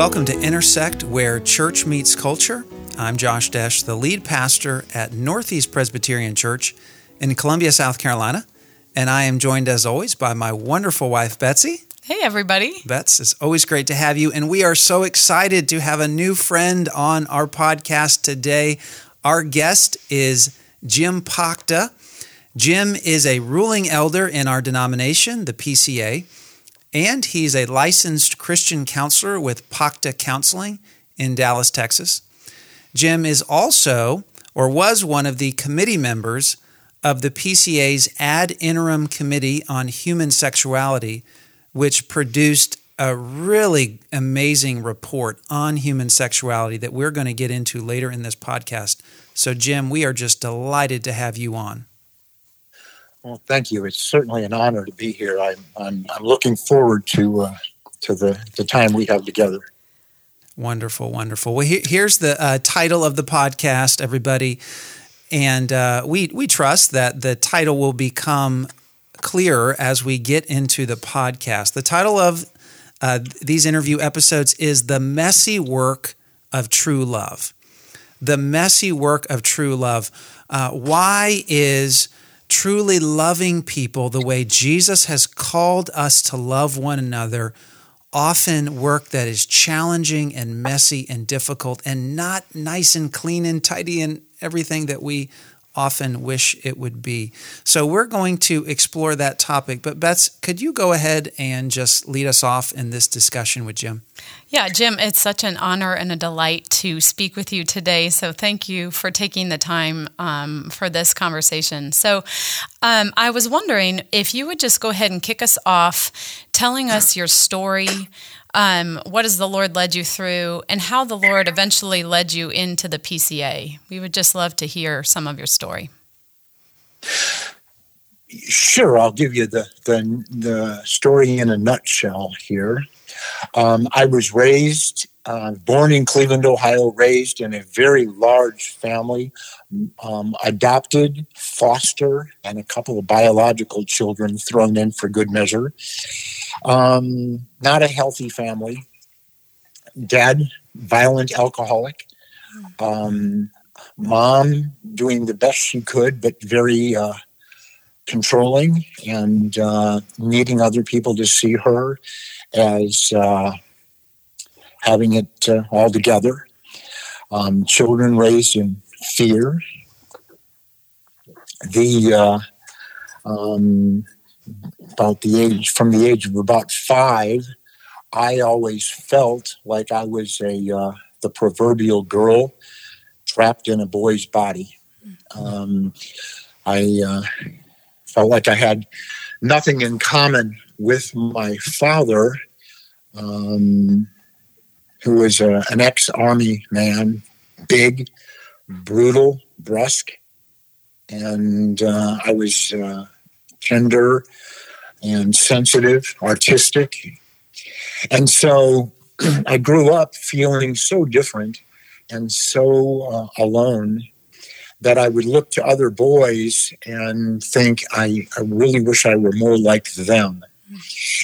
Welcome to Intersect, where church meets culture. I'm Josh Desch, the lead pastor at Northeast Presbyterian Church in Columbia, South Carolina. And I am joined, as always, by my wonderful wife, Betsy. Hey, everybody. Bets, it's always great to have you. And we are so excited to have a new friend on our podcast today. Our guest is Jim Pocta. Jim is a ruling elder in our denomination, the PCA, and he's a licensed Christian counselor with Pocta Counseling in Dallas, Texas. Jim is also, or was one of the committee members of the PCA's Ad Interim Committee on Human Sexuality, which produced a really amazing report on human sexuality that we're going to get into later in this podcast. So, Jim, we are just delighted to have you on. Well, thank you. It's certainly an honor to be here. I'm I'm, I'm looking forward to uh, to the, the time we have together. Wonderful, wonderful. Well, he, here's the uh, title of the podcast, everybody, and uh, we we trust that the title will become clearer as we get into the podcast. The title of uh, these interview episodes is "The Messy Work of True Love." The messy work of true love. Uh, why is truly loving people the way Jesus has called us to love one another, often work that is challenging and messy and difficult and not nice and clean and tidy and everything that we often wish it would be. So we're going to explore that topic. But Bets, could you go ahead and just lead us off in this discussion with Jim? Yeah, Jim, it's such an honor and a delight to speak with you today. So thank you for taking the time um, for this conversation. So um, I was wondering if you would just go ahead and kick us off telling us your story. Um, what has the Lord led you through, and how the Lord eventually led you into the PCA? We would just love to hear some of your story. Sure, I'll give you the the, the story in a nutshell here. Um, I was raised, uh, born in Cleveland, Ohio, raised in a very large family, um, adopted, foster, and a couple of biological children thrown in for good measure. Um, not a healthy family. Dad, violent alcoholic. Um, mom, doing the best she could, but very uh, controlling and uh, needing other people to see her as uh, having it uh, all together. Um, children raised in fear. The uh, um, about the age from the age of about five, I always felt like I was a uh, the proverbial girl trapped in a boy's body. Um, I uh, felt like I had nothing in common with my father, um, who was a, an ex army man, big, brutal, brusque. And uh, I was uh, tender and sensitive, artistic. And so I grew up feeling so different and so uh, alone that I would look to other boys and think, I, I really wish I were more like them.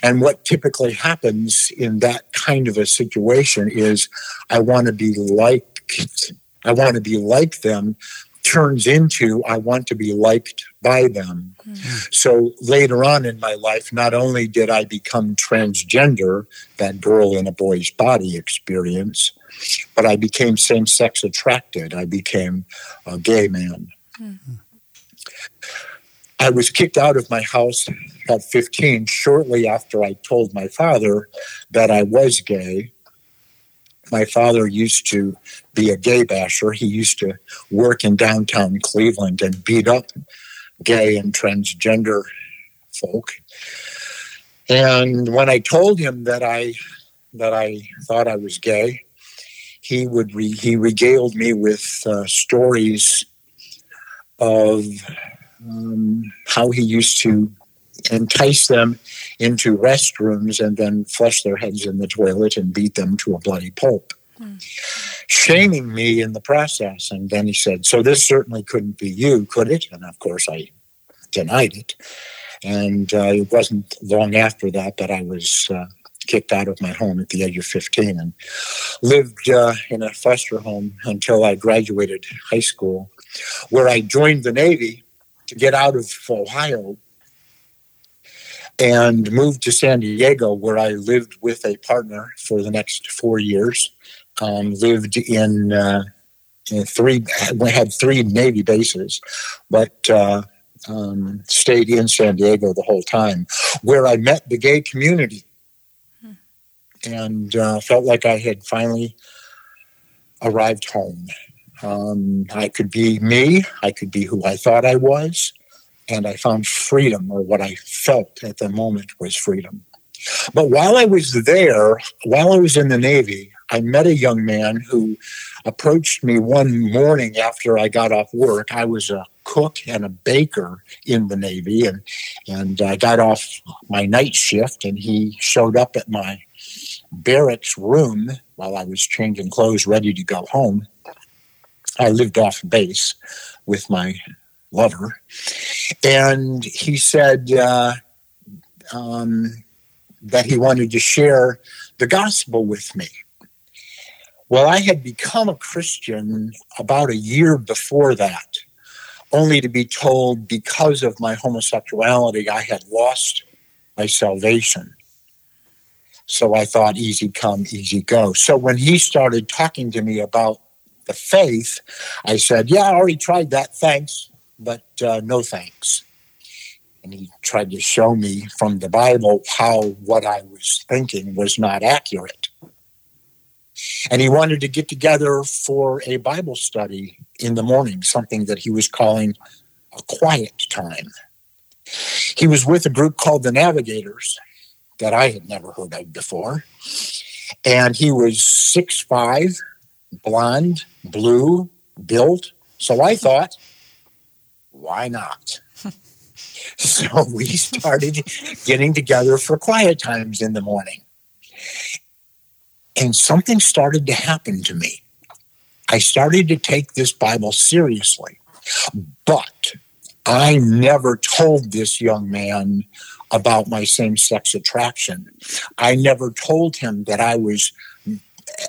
And what typically happens in that kind of a situation is I want to be liked. I want to be like them turns into I want to be liked by them. Mm. So later on in my life, not only did I become transgender, that girl in a boy's body experience, but I became same sex attracted. I became a gay man. Mm. I was kicked out of my house at 15 shortly after I told my father that I was gay. My father used to be a gay basher. He used to work in downtown Cleveland and beat up gay and transgender folk. And when I told him that I that I thought I was gay, he would re, he regaled me with uh, stories of um, how he used to entice them into restrooms and then flush their heads in the toilet and beat them to a bloody pulp, mm. shaming me in the process. And then he said, So this certainly couldn't be you, could it? And of course, I denied it. And uh, it wasn't long after that that I was uh, kicked out of my home at the age of 15 and lived uh, in a foster home until I graduated high school, where I joined the Navy to get out of Ohio and moved to San Diego, where I lived with a partner for the next four years. Um, lived in, uh, in three, had three Navy bases, but uh, um, stayed in San Diego the whole time, where I met the gay community and uh, felt like I had finally arrived home. Um, I could be me, I could be who I thought I was, and I found freedom, or what I felt at the moment was freedom. But while I was there, while I was in the Navy, I met a young man who approached me one morning after I got off work. I was a cook and a baker in the Navy, and and I got off my night shift, and he showed up at my barracks room while I was changing clothes, ready to go home. I lived off base with my lover, and he said uh, um, that he wanted to share the gospel with me. Well, I had become a Christian about a year before that, only to be told because of my homosexuality, I had lost my salvation. So I thought, easy come, easy go. So when he started talking to me about the faith, I said, Yeah, I already tried that. Thanks, but uh, no thanks. And he tried to show me from the Bible how what I was thinking was not accurate. And he wanted to get together for a Bible study in the morning, something that he was calling a quiet time. He was with a group called the Navigators, that I had never heard of before. And he was six five, blonde, blue, built. So I thought, why not? so we started getting together for quiet times in the morning. And something started to happen to me. I started to take this Bible seriously. But I never told this young man about my same sex attraction. I never told him that I was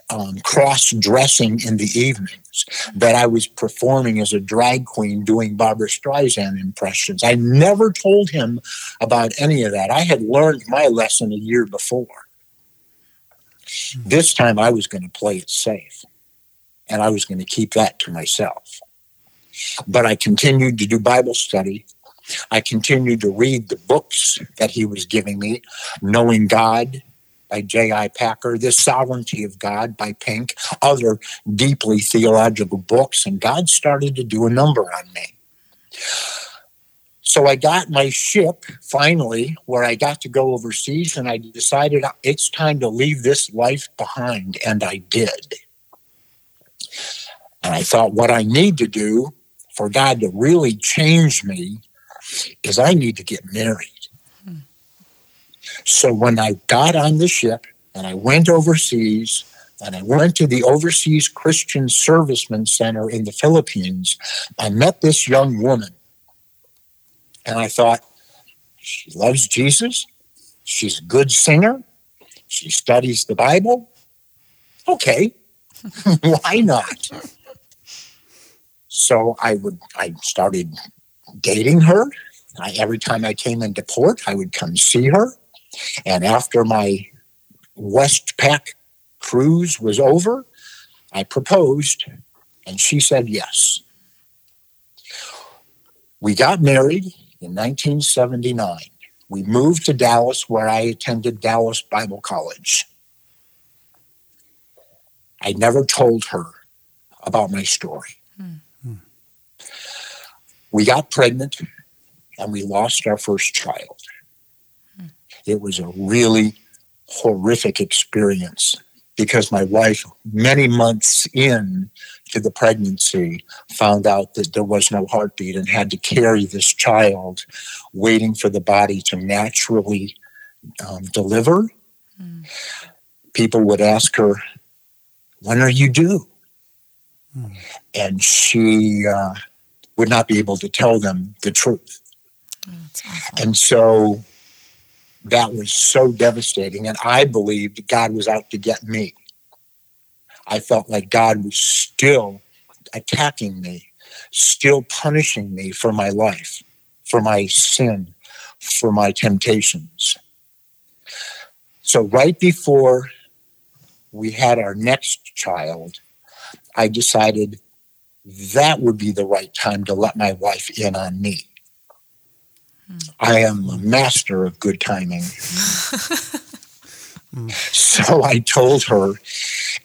um, cross dressing in the evenings, that I was performing as a drag queen doing Barbra Streisand impressions. I never told him about any of that. I had learned my lesson a year before. This time I was going to play it safe and I was going to keep that to myself. But I continued to do Bible study I continued to read the books that he was giving me, Knowing God by J.I. Packer, The Sovereignty of God by Pink, other deeply theological books, and God started to do a number on me. So I got my ship finally where I got to go overseas, and I decided uh, it's time to leave this life behind, and I did. And I thought what I need to do for God to really change me is I need to get married. So when I got on the ship and I went overseas and I went to the Overseas Christian Servicemen Center in the Philippines, I met this young woman. And I thought, she loves Jesus. She's a good singer. She studies the Bible. Okay, why not? So I would I started dating her. I, every time I came into port, I would come see her. And after my Westpac cruise was over, I proposed, and she said yes. We got married in 1979. We moved to Dallas, where I attended Dallas Bible College. I never told her about my story. Hmm we got pregnant and we lost our first child. It was a really horrific experience because my wife, many months in to the pregnancy, found out that there was no heartbeat and had to carry this child, waiting for the body to naturally um, deliver. Mm. People would ask her, When are you due? Mm. And she, uh, would not be able to tell them the truth. Oh, and so that was so devastating. And I believed God was out to get me. I felt like God was still attacking me, still punishing me for my life, for my sin, for my temptations. So, right before we had our next child, I decided that would be the right time to let my wife in on me. I am a master of good timing. so I told her,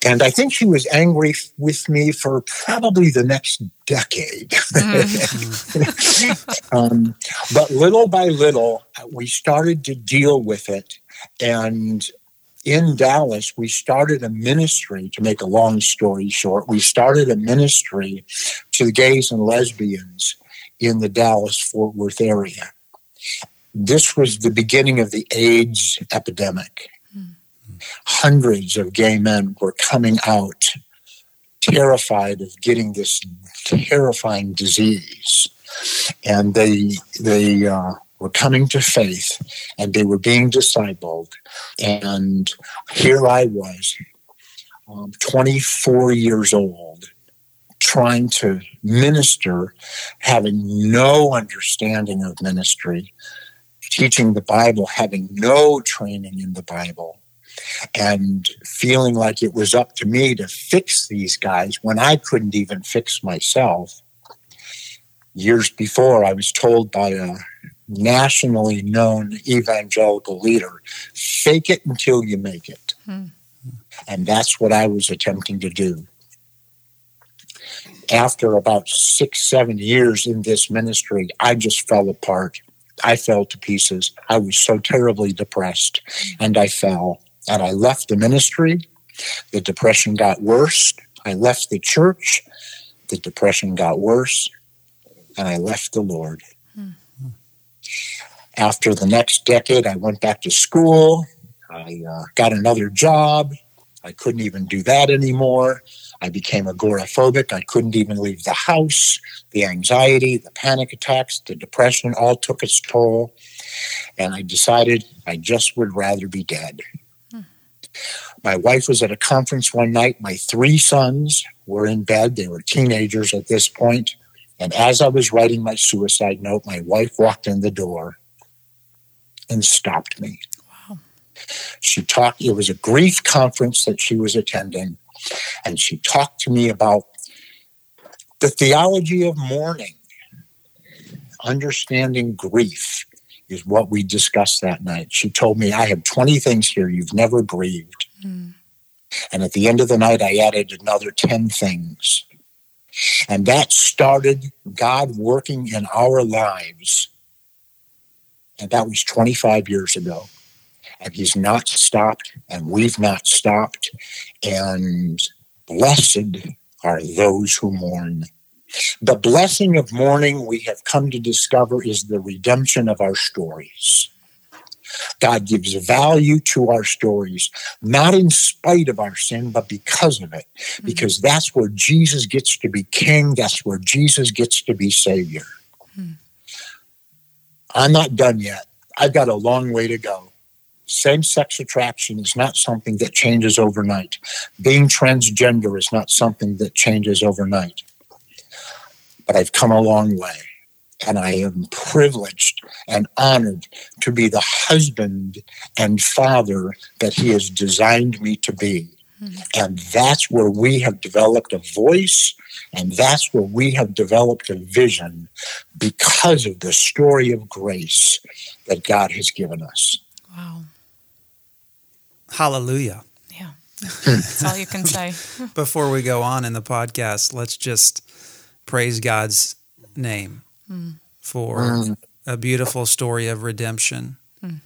and I think she was angry with me for probably the next decade. Mm. um, but little by little, we started to deal with it. And in Dallas, we started a ministry, to make a long story short, we started a ministry to the gays and lesbians in the Dallas Fort Worth area. This was the beginning of the AIDS epidemic. Hundreds of gay men were coming out terrified of getting this terrifying disease. And they, they, uh, were coming to faith and they were being discipled. And here I was, um, 24 years old, trying to minister, having no understanding of ministry, teaching the Bible, having no training in the Bible. And feeling like it was up to me to fix these guys when I couldn't even fix myself years before, I was told by a nationally known evangelical leader fake it until you make it. Hmm. And that's what I was attempting to do. After about six, seven years in this ministry, I just fell apart. I fell to pieces. I was so terribly depressed and I fell. And I left the ministry. The depression got worse. I left the church. The depression got worse. And I left the Lord. After the next decade, I went back to school. I uh, got another job. I couldn't even do that anymore. I became agoraphobic. I couldn't even leave the house. The anxiety, the panic attacks, the depression all took its toll. And I decided I just would rather be dead. Hmm. My wife was at a conference one night. My three sons were in bed. They were teenagers at this point. And as I was writing my suicide note, my wife walked in the door and stopped me. She talked, it was a grief conference that she was attending, and she talked to me about the theology of mourning, understanding grief is what we discussed that night. She told me, I have 20 things here you've never grieved. Mm. And at the end of the night, I added another 10 things. And that started God working in our lives and that was 25 years ago. And he's not stopped, and we've not stopped. And blessed are those who mourn. The blessing of mourning we have come to discover is the redemption of our stories. God gives value to our stories, not in spite of our sin, but because of it. Mm-hmm. Because that's where Jesus gets to be king, that's where Jesus gets to be savior. Mm-hmm. I'm not done yet. I've got a long way to go. Same sex attraction is not something that changes overnight. Being transgender is not something that changes overnight. But I've come a long way. And I am privileged and honored to be the husband and father that he has designed me to be. Mm-hmm. And that's where we have developed a voice and that's where we have developed a vision because of the story of grace that God has given us. Wow. Hallelujah. Yeah. That's all you can say. Before we go on in the podcast, let's just praise God's name mm. for mm. a beautiful story of redemption. Mm.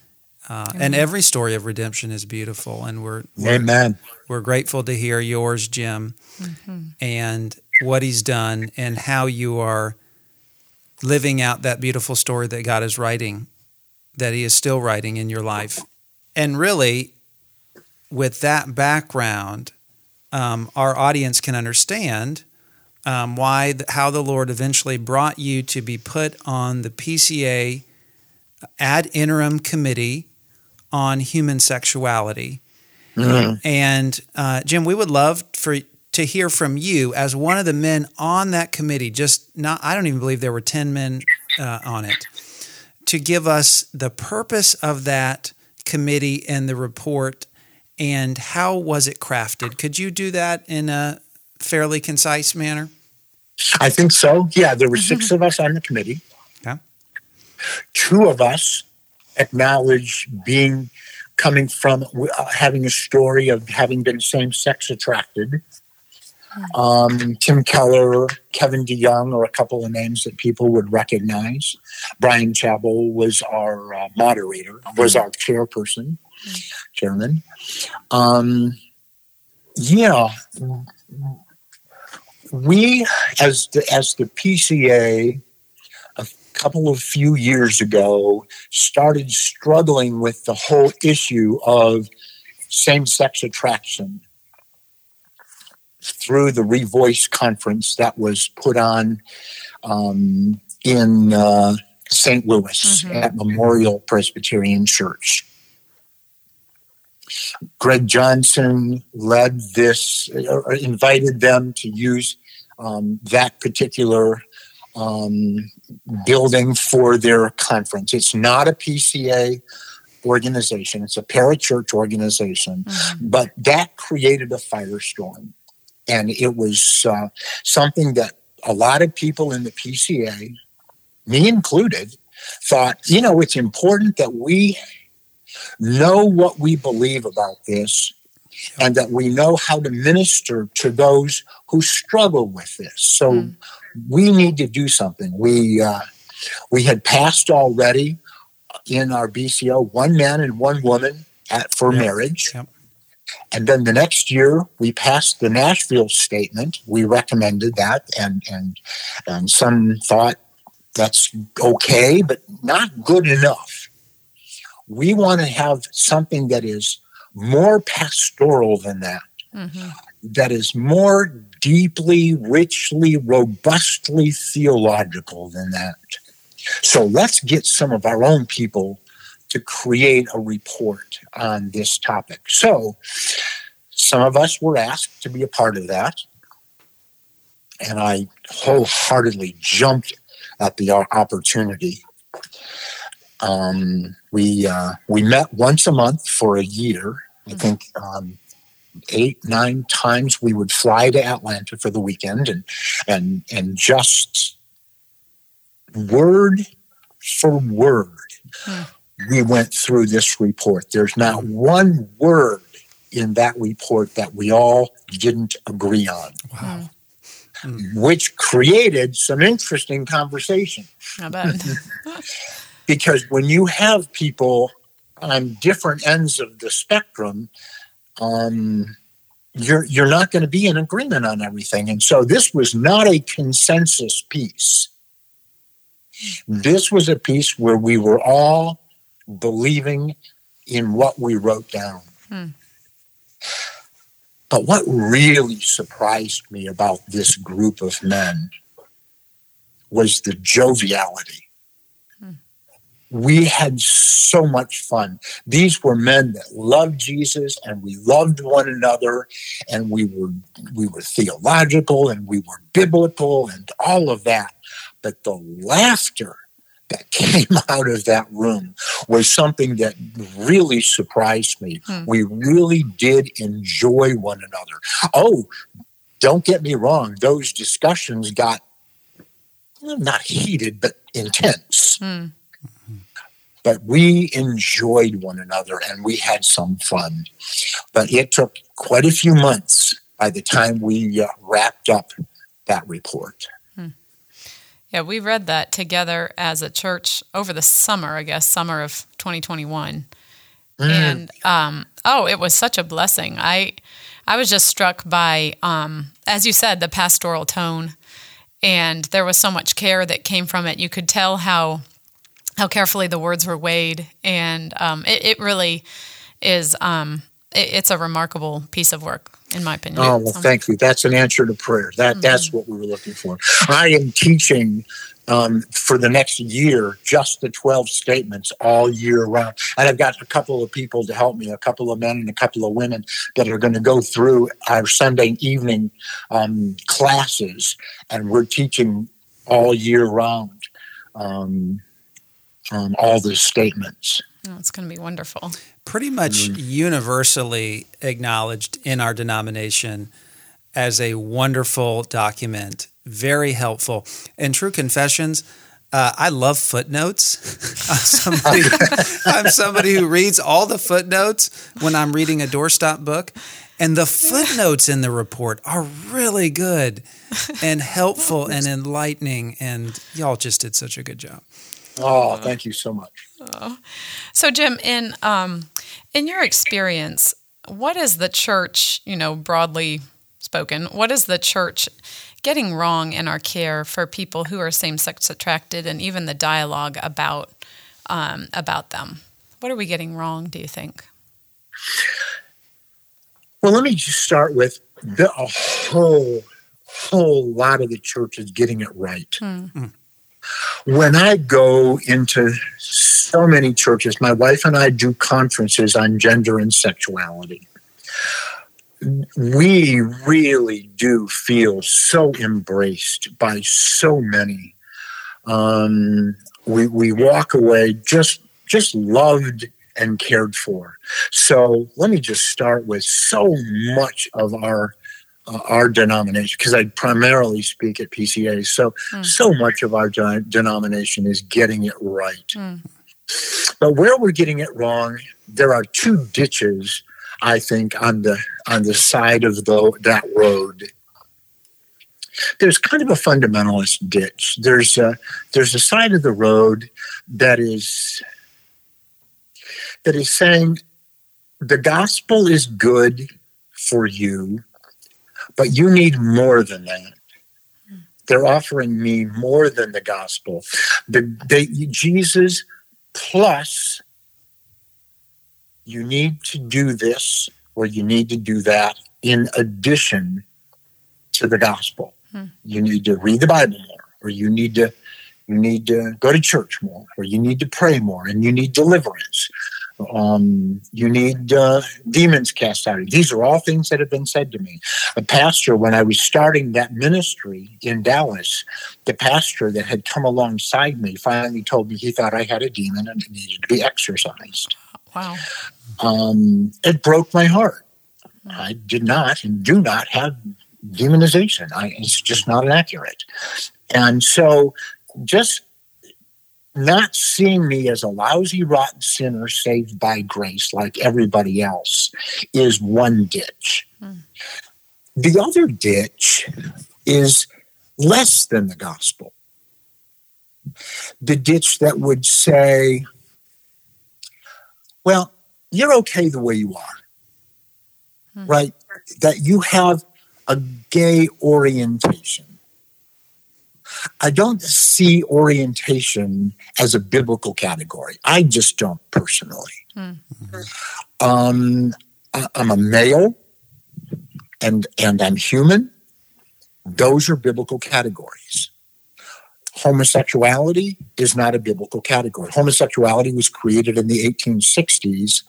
Uh, and every story of redemption is beautiful, and we're, we're amen. We're grateful to hear yours, Jim, mm-hmm. and what He's done, and how you are living out that beautiful story that God is writing, that He is still writing in your life. And really, with that background, um, our audience can understand um, why, how the Lord eventually brought you to be put on the PCA ad interim committee on human sexuality. Mm-hmm. And uh, Jim, we would love for to hear from you as one of the men on that committee. Just not, I don't even believe there were ten men uh, on it. To give us the purpose of that committee and the report, and how was it crafted? Could you do that in a fairly concise manner? I think so. Yeah, there were six of us on the committee. Okay. Two of us acknowledge being coming from uh, having a story of having been same sex attracted. Um, Tim Keller, Kevin DeYoung are a couple of names that people would recognize. Bryan Chapell was our uh, moderator, was our chairperson, chairman. Um, yeah, we as the, as the PCA a couple of few years ago started struggling with the whole issue of same-sex attraction through the Revoice conference that was put on um, in uh, St. Louis mm-hmm. at Memorial Presbyterian Church. Greg Johnson led this, uh, invited them to use um, that particular um, building for their conference. It's not a PCA organization, it's a parachurch organization, mm-hmm. but that created a firestorm. And it was uh, something that a lot of people in the PCA, me included, thought, you know, it's important that we know what we believe about this and that we know how to minister to those who struggle with this. So mm. we need to do something. We uh, we had passed already in our BCO one man and one woman at, for yep. marriage. Yep. And then the next year, we passed the Nashville statement. We recommended that, and and and some thought that's okay, but not good enough. We want to have something that is more pastoral than that, mm-hmm. that is more deeply, richly, robustly theological than that. So let's get some of our own people to create a report on this topic. So some of us were asked to be a part of that. And I wholeheartedly jumped at the opportunity. Um, we uh, we met once a month for a year. I mm-hmm. think um, eight nine times we would fly to Atlanta for the weekend and and and just word for word mm. we went through this report. There's not one word in that report that we all didn't agree on. Wow. Mm. Which created some interesting conversation. I bet. because when you have people on different ends of the spectrum, um, you're you're not going to be in agreement on everything. And so this was not a consensus piece. This was a piece where we were all believing in what we wrote down. Hmm. But what really surprised me about this group of men was the joviality we had so much fun. These were men that loved Jesus and we loved one another and we were we were theological and we were biblical and all of that. But the laughter that came out of that room was something that really surprised me. Hmm. We really did enjoy one another. Oh, don't get me wrong, those discussions got not heated, but intense. Hmm but we enjoyed one another and we had some fun. But it took quite a few months by the time we uh, wrapped up that report. Hmm. Yeah, we read that together as a church over the summer, I guess, summer of 2021. Mm. And um, oh, it was such a blessing. I I was just struck by, um, as you said, the pastoral tone, and there was so much care that came from it. You could tell how how carefully the words were weighed, and um, it, it, really is. Um, it, it's a remarkable piece of work, in my opinion. Oh well, thank you. That's an answer to prayer. That mm-hmm. that's what we were looking for. I am teaching um, for the next year, just the 12 statements all year round. And I've got a couple of people to help me, a couple of men and a couple of women that are going to go through our Sunday evening um, classes, and we're teaching all year round um, um all the statements. Oh, it's going to be wonderful. Pretty much mm-hmm. universally acknowledged in our denomination as a wonderful document very helpful. And True Confessions, uh, I love footnotes. I'm, somebody, I'm somebody who reads all the footnotes when I'm reading a doorstop book. And the footnotes in the report are really good and helpful and enlightening. And y'all just did such a good job. Oh, thank you so much. Oh. So, Jim, in um, in your experience, what is the church, you know, broadly spoken, what is the church getting wrong in our care for people who are same sex attracted and even the dialogue about um, about them. What are we getting wrong, do you think? Well, let me just start with the, a whole whole lot of the church is getting it right. Hmm. When I go into so many churches, my wife and I do conferences on gender and sexuality we really do feel so embraced by so many. Um, we we walk away just just loved and cared for. So let me just start with so much of our uh, our denomination because I primarily speak at PCA. So mm. so much of our de- denomination is getting it right. Mm. But where we're getting it wrong, there are two ditches I think, on the on the side of the, that road. There's kind of a fundamentalist ditch. There's a there's a side of the road that is that is saying the gospel is good for you, but you need more than that. They're offering me more than the gospel. The, they, Jesus plus you need to do this or you need to do that in addition to the gospel. Hmm. You need to read the Bible more, or you need to you need to go to church more, or you need to pray more, and you need deliverance. Um, you need uh, demons cast out. These are all things that have been said to me. A pastor, when I was starting that ministry in Dallas, the pastor that had come alongside me finally told me he thought I had a demon and it needed to be exorcised. Wow. Um, it broke my heart. I did not and do not have demonization. I, it's just not accurate. And so just not seeing me as a lousy, rotten sinner saved by grace like everybody else is one ditch. Hmm. The other ditch is less than the gospel. The ditch that would say, well, you're okay the way you are, hmm. right? That you have a gay orientation. I don't see orientation as a biblical category. I just don't personally. Hmm. Um, I, I'm a male and, and I'm human. Those are biblical categories homosexuality is not a biblical category. Homosexuality was created in the 1860s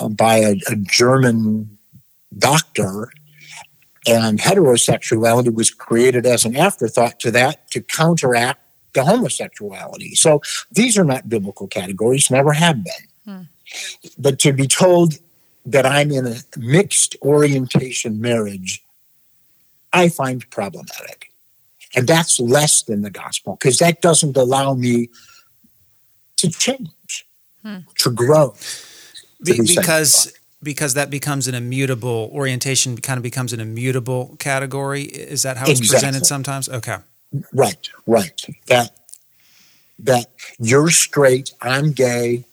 uh, by a, a German doctor, and heterosexuality was created as an afterthought to that to counteract the homosexuality. So these are not biblical categories, never have been. Hmm. But to be told that I'm in a mixed orientation marriage, I find problematic. And that's less than the gospel because that doesn't allow me to change, hmm. to grow. Be, because because that becomes an immutable orientation kind of becomes an immutable category is that how it's exactly. presented sometimes okay right right that that you're straight i'm gay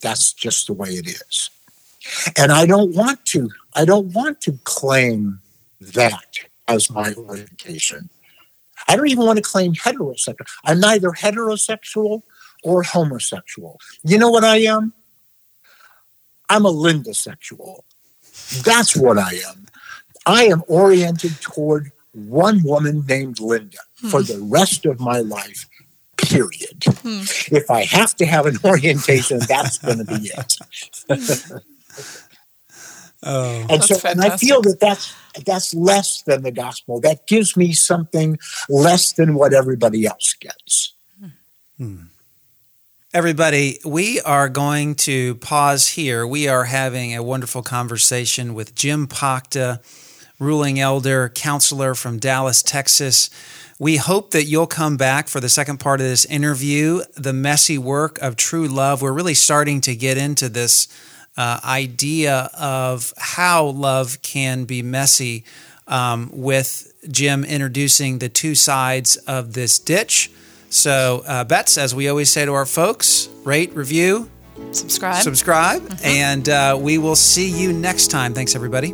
that's just the way it is and i don't want to i don't want to claim that as my orientation. I don't even want to claim heterosexual. I'm neither heterosexual or homosexual. You know what I am? I'm a Linda sexual. That's what I am. I am oriented toward one woman named Linda hmm. for the rest of my life. Period. Hmm. If I have to have an orientation, that's going to be it. oh, and so, fantastic. and I feel that that's that's less than the gospel. That gives me something less than what everybody else gets. Hmm. Everybody, we are going to pause here. We are having a wonderful conversation with Jim Pocta, ruling elder, counselor from Dallas, Texas. We hope that you'll come back for the second part of this interview, the messy work of true love. We're really starting to get into this uh, idea of how love can be messy um, with Jim introducing the two sides of this ditch so, uh, Bets, as we always say to our folks, rate, review, subscribe, subscribe, mm-hmm. and uh, we will see you next time. Thanks, everybody.